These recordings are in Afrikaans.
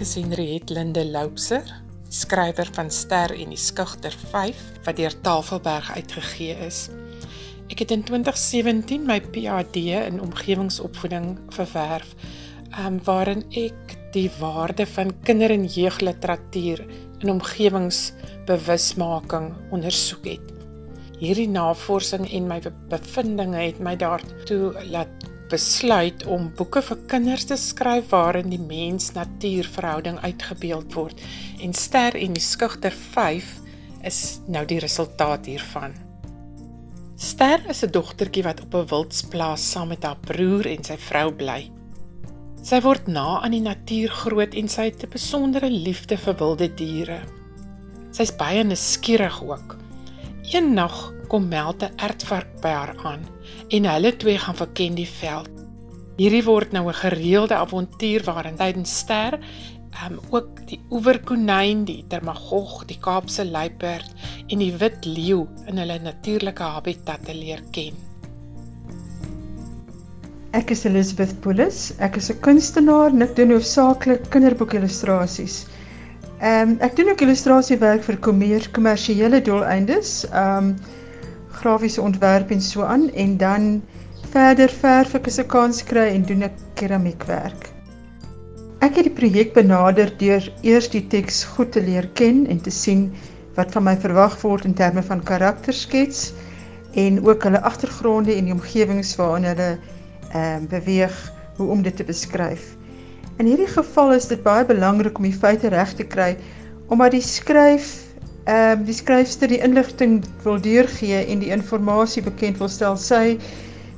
Ek is Henriette Linde Loubser, skrywer van Ster en die Skugter 5 wat deur Tafelberg uitgegee is. Ek het in 2017 my PhD in omgewingsopvoeding verwerf, um, waarin ek die waarde van kinder- en jeugliteratuur in omgewingsbewusmaking ondersoek het. Hierdie navorsing en my bevindinge het my daartoe laat besluit om boeke vir kinders te skryf waarin die mens-natuur verhouding uitgebeeld word en Ster en die Skugter 5 is nou die resultaat hiervan. Ster is 'n dogtertjie wat op 'n wildsplaas saam met haar broer en sy vrou bly. Sy word na aan die natuur groot en sy het 'n besondere liefde vir wilde diere. Sy's baie nuuskierig ook. Eendag kom meld 'n ertvark by haar aan en hulle twee gaan verken die veld. Hierdie word nou 'n gereelde avontuur waarin tydens ster um, ook die oeverkonyn, die termagog, die Kaapse luiperd en die wit leeu in hulle natuurlike habitat te leer ken. Ek is Elizabeth Poulos. Ek is 'n kunstenaar en ek doen hoofsaaklik kinderboekillustrasies. Ehm um, ek doen ook illustrasiewerk vir kommersiële doeleindes. Ehm um, grafiese ontwerp en so aan en dan verder verf ek as 'n kans kry en doen ek keramiekwerk. Ek het die projek benader deur eers die teks goed te leer ken en te sien wat van my verwag word in terme van karakterskets en ook hulle agtergronde en die omgewings waarin hulle ehm uh, beweeg hoe om dit te beskryf. In hierdie geval is dit baie belangrik om die feite reg te kry omdat die skryf ehm um, die skryfster die inligting wil deurgee en die inligting bekend wil stel. Sy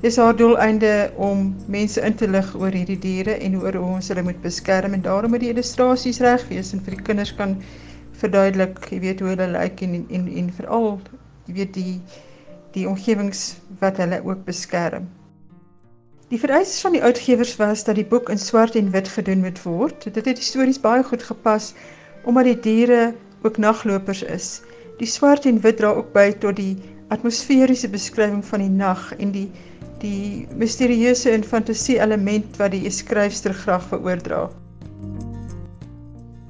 is haar doeleinde om mense in te lig oor hierdie diere en oor hoe ons hulle moet beskerm en daarom moet die illustrasies reg wees en vir die kinders kan verduidelik, jy weet hoe hulle lyk en en en veral jy weet die die omgewings wat hulle ook beskerm. Die vereistes van die uitgewers was dat die boek in swart en wit gedoen moet word. Dit het die stories baie goed gepas omdat die diere ook naglopers is. Die swart en wit dra ook by tot die atmosferiese beskrywing van die nag en die die misterieuse en fantasie element wat die skryfster graag veroordra.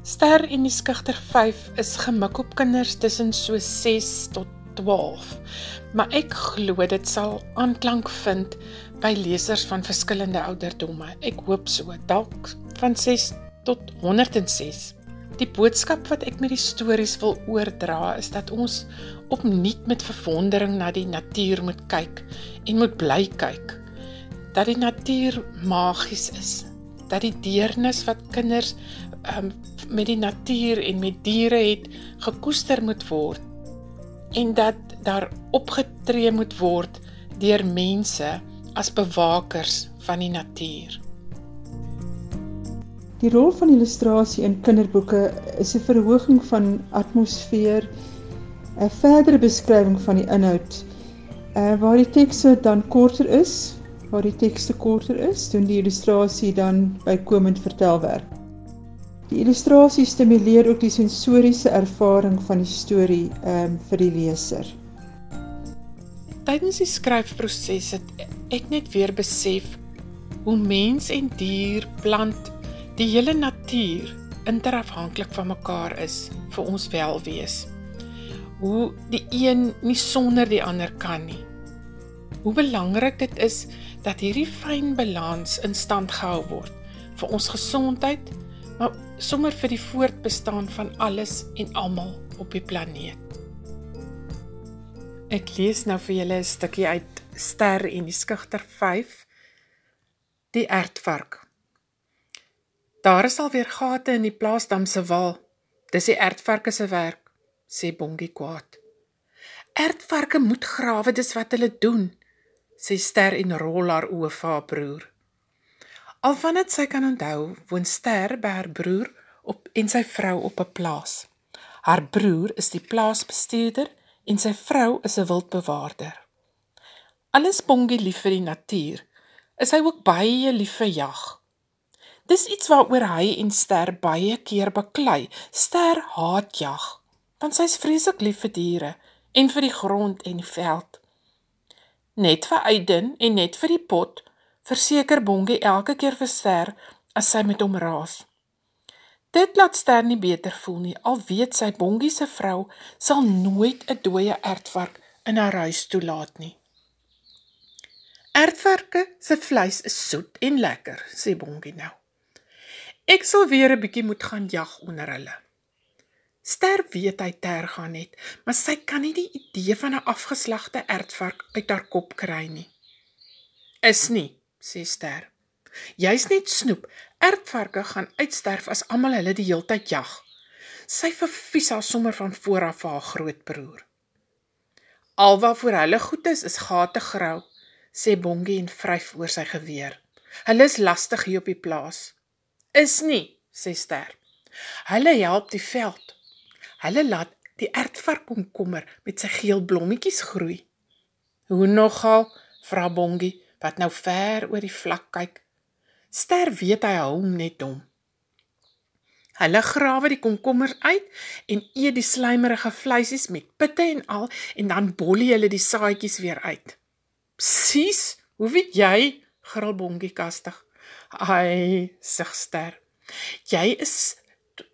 Ster en die skugter 5 is gemik op kinders tussen so 6 tot 12. Maar ek glo dit sal aanklank vind by lesers van verskillende ouderdomme. Ek hoop so, dalk van 6 tot 106. Die boodskap wat ek met die stories wil oordra is dat ons opnuut met verwondering na die natuur moet kyk en moet bly kyk. Dat die natuur magies is. Dat die deernis wat kinders um, met die natuur en met diere het gekoester moet word en dat daar opgetree moet word deur mense as bewakers van die natuur. Die rol van illustrasie in kinderboeke is 'n verhoging van atmosfeer, 'n verdere beskrywing van die inhoud. Uh waar die tekste dan korter is, waar die tekste korter is, doen die illustrasie dan bykomend vertelwerk. Die illustrasie stimuleer ook die sensoriese ervaring van die storie um vir die leser. Tydens die skryfproses het ek net weer besef hoe mens en dier, plant die hele natuur interafhanklik van mekaar is vir ons welwees. Hoe die een nie sonder die ander kan nie. Hoe belangrik dit is dat hierdie fyn balans in stand gehou word vir ons gesondheid, maar sommer vir die voortbestaan van alles en almal op die planeet. Ek lees nou vir julle 'n stukkie uit Ster en die Skugter 5 Die ertvark Daar is alweer gate in die plaasdam se wal. Dis die ertvarke se werk, sê Bongie kwaad. Ertvarke moet grawe, dis wat hulle doen, sê Ster en rol haar oë vir haar broer. Al van dit sy kan onthou, woon Ster by haar broer op en sy vrou op 'n plaas. Haar broer is die plaasbestuurder en sy vrou is 'n wildbewaarder. Alles Bongie lief vir die natuur, is hy ook baie lief vir jag. Dis iets waaroor hy en Ster baie keer baklei. Ster haat jag, want sy's vreeslik lief vir diere en vir die grond en die veld. Net vir Aiden en net vir die pot, verseker Bongie elke keer vir Ster as sy met hom raas. Dit laat Ster nie beter voel nie, al weet sy Bongie se vrou sal nooit 'n dooie ertvark in haar huis toelaat nie. Ertvarke se vleis is soet en lekker, sê Bongie nou. Ek sal weer 'n bietjie moet gaan jag onder hulle. Ster weet hy ter gaan net, maar sy kan nie die idee van 'n afgeslagte ertvark uit haar kop kry nie. Is nie, sê Ster. Jy's net snoep. Ertvarke gaan uitsterf as almal hulle die heeltyd jag. Sy verfies haar sommer van voor af vir haar grootbroer. Alwaarvoor hulle goed is, is gate grou, sê Bongie en vryf oor sy geweer. Hulle is lastig hier op die plaas. Is nie, sê Ster. Hulle help die veld. Hulle laat die ertvark komkommer met sy geel blommetjies groei. Hoe nogal? vra Bongie wat nou ver oor die vlak kyk. Ster weet hy hom net dom. Hulle grawe die komkommers uit en eet die slijmerige vleisies met pitte en al en dan bollie hulle die saadjies weer uit. Presies, hoe weet jy? gril Bongie kastig. Ai, sug Ster. Jy is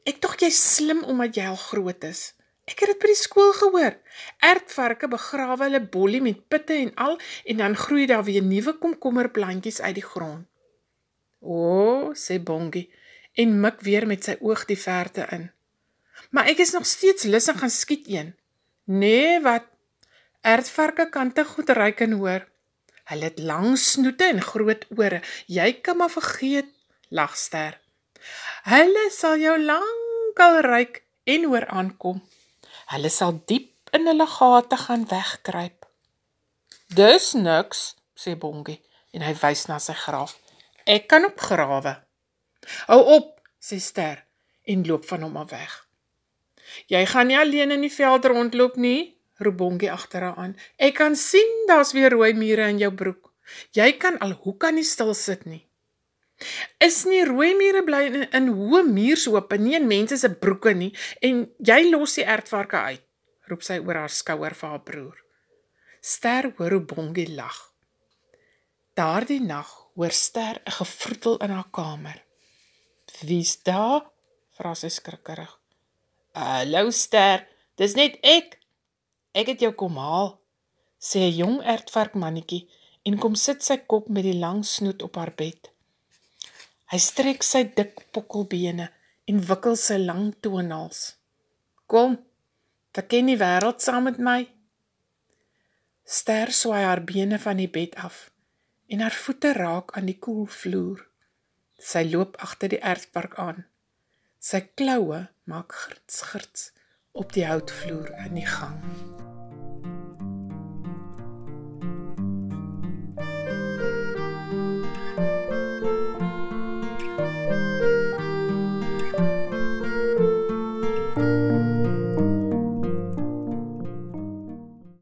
ek tog jy slim omdat jy al groot is. Ek het dit by die skool gehoor. Ertvarke begrawe hulle bollie met pitte en al en dan groei daar weer nuwe komkommerplantjies uit die grond. O, oh, sê Bongie en mik weer met sy oog die verte in. Maar ek is nog steeds lus om gaan skiet een. Nee, wat? Ertvarke kan te goed ruik en hoor. Hulle het lang snoete en groot ore. Jy kan maar vergeet, lag Ster. Hulle sal jou lankal ruik en hoor aankom. Hulle sal diep in hulle gate gaan wegkruip. Dis niks, sê Bongie en hy wys na sy graf. Ek kan opgrawe. Hou op, sê Ster en loop van hom af weg. Jy gaan nie alleen in die veld rondloop nie, roep Bongie agter haar aan. Ek kan sien daar's weer rooi mure in jou broek. Jy kan al hoe kan nie stil sit nie. Is nie rooi mure bly in, in hoë muurshope nie in mense se broeke nie en jy los die ertvarke uit, roep sy oor haar skouer vir haar broer. Ster hoor hoe Bongie lag. Daardie nag hoor Ster 'n gevroetel in haar kamer. "Wie's daar?" vra sy skrikkerig. "Hallo Ster, dis net ek. Ek het jou kom haal," sê 'n jong ertvark mannetjie en kom sit sy kop met die lang snoet op haar bed. Hy strek sy dik pokkelbene en wikkel sy lang toenails. Kom, verken die wêreld saam met my. Ster swaai haar bene van die bed af en haar voete raak aan die koel vloer. Sy loop agter die erfpark aan. Sy kloue maak grits grits op die houtvloer in die gang.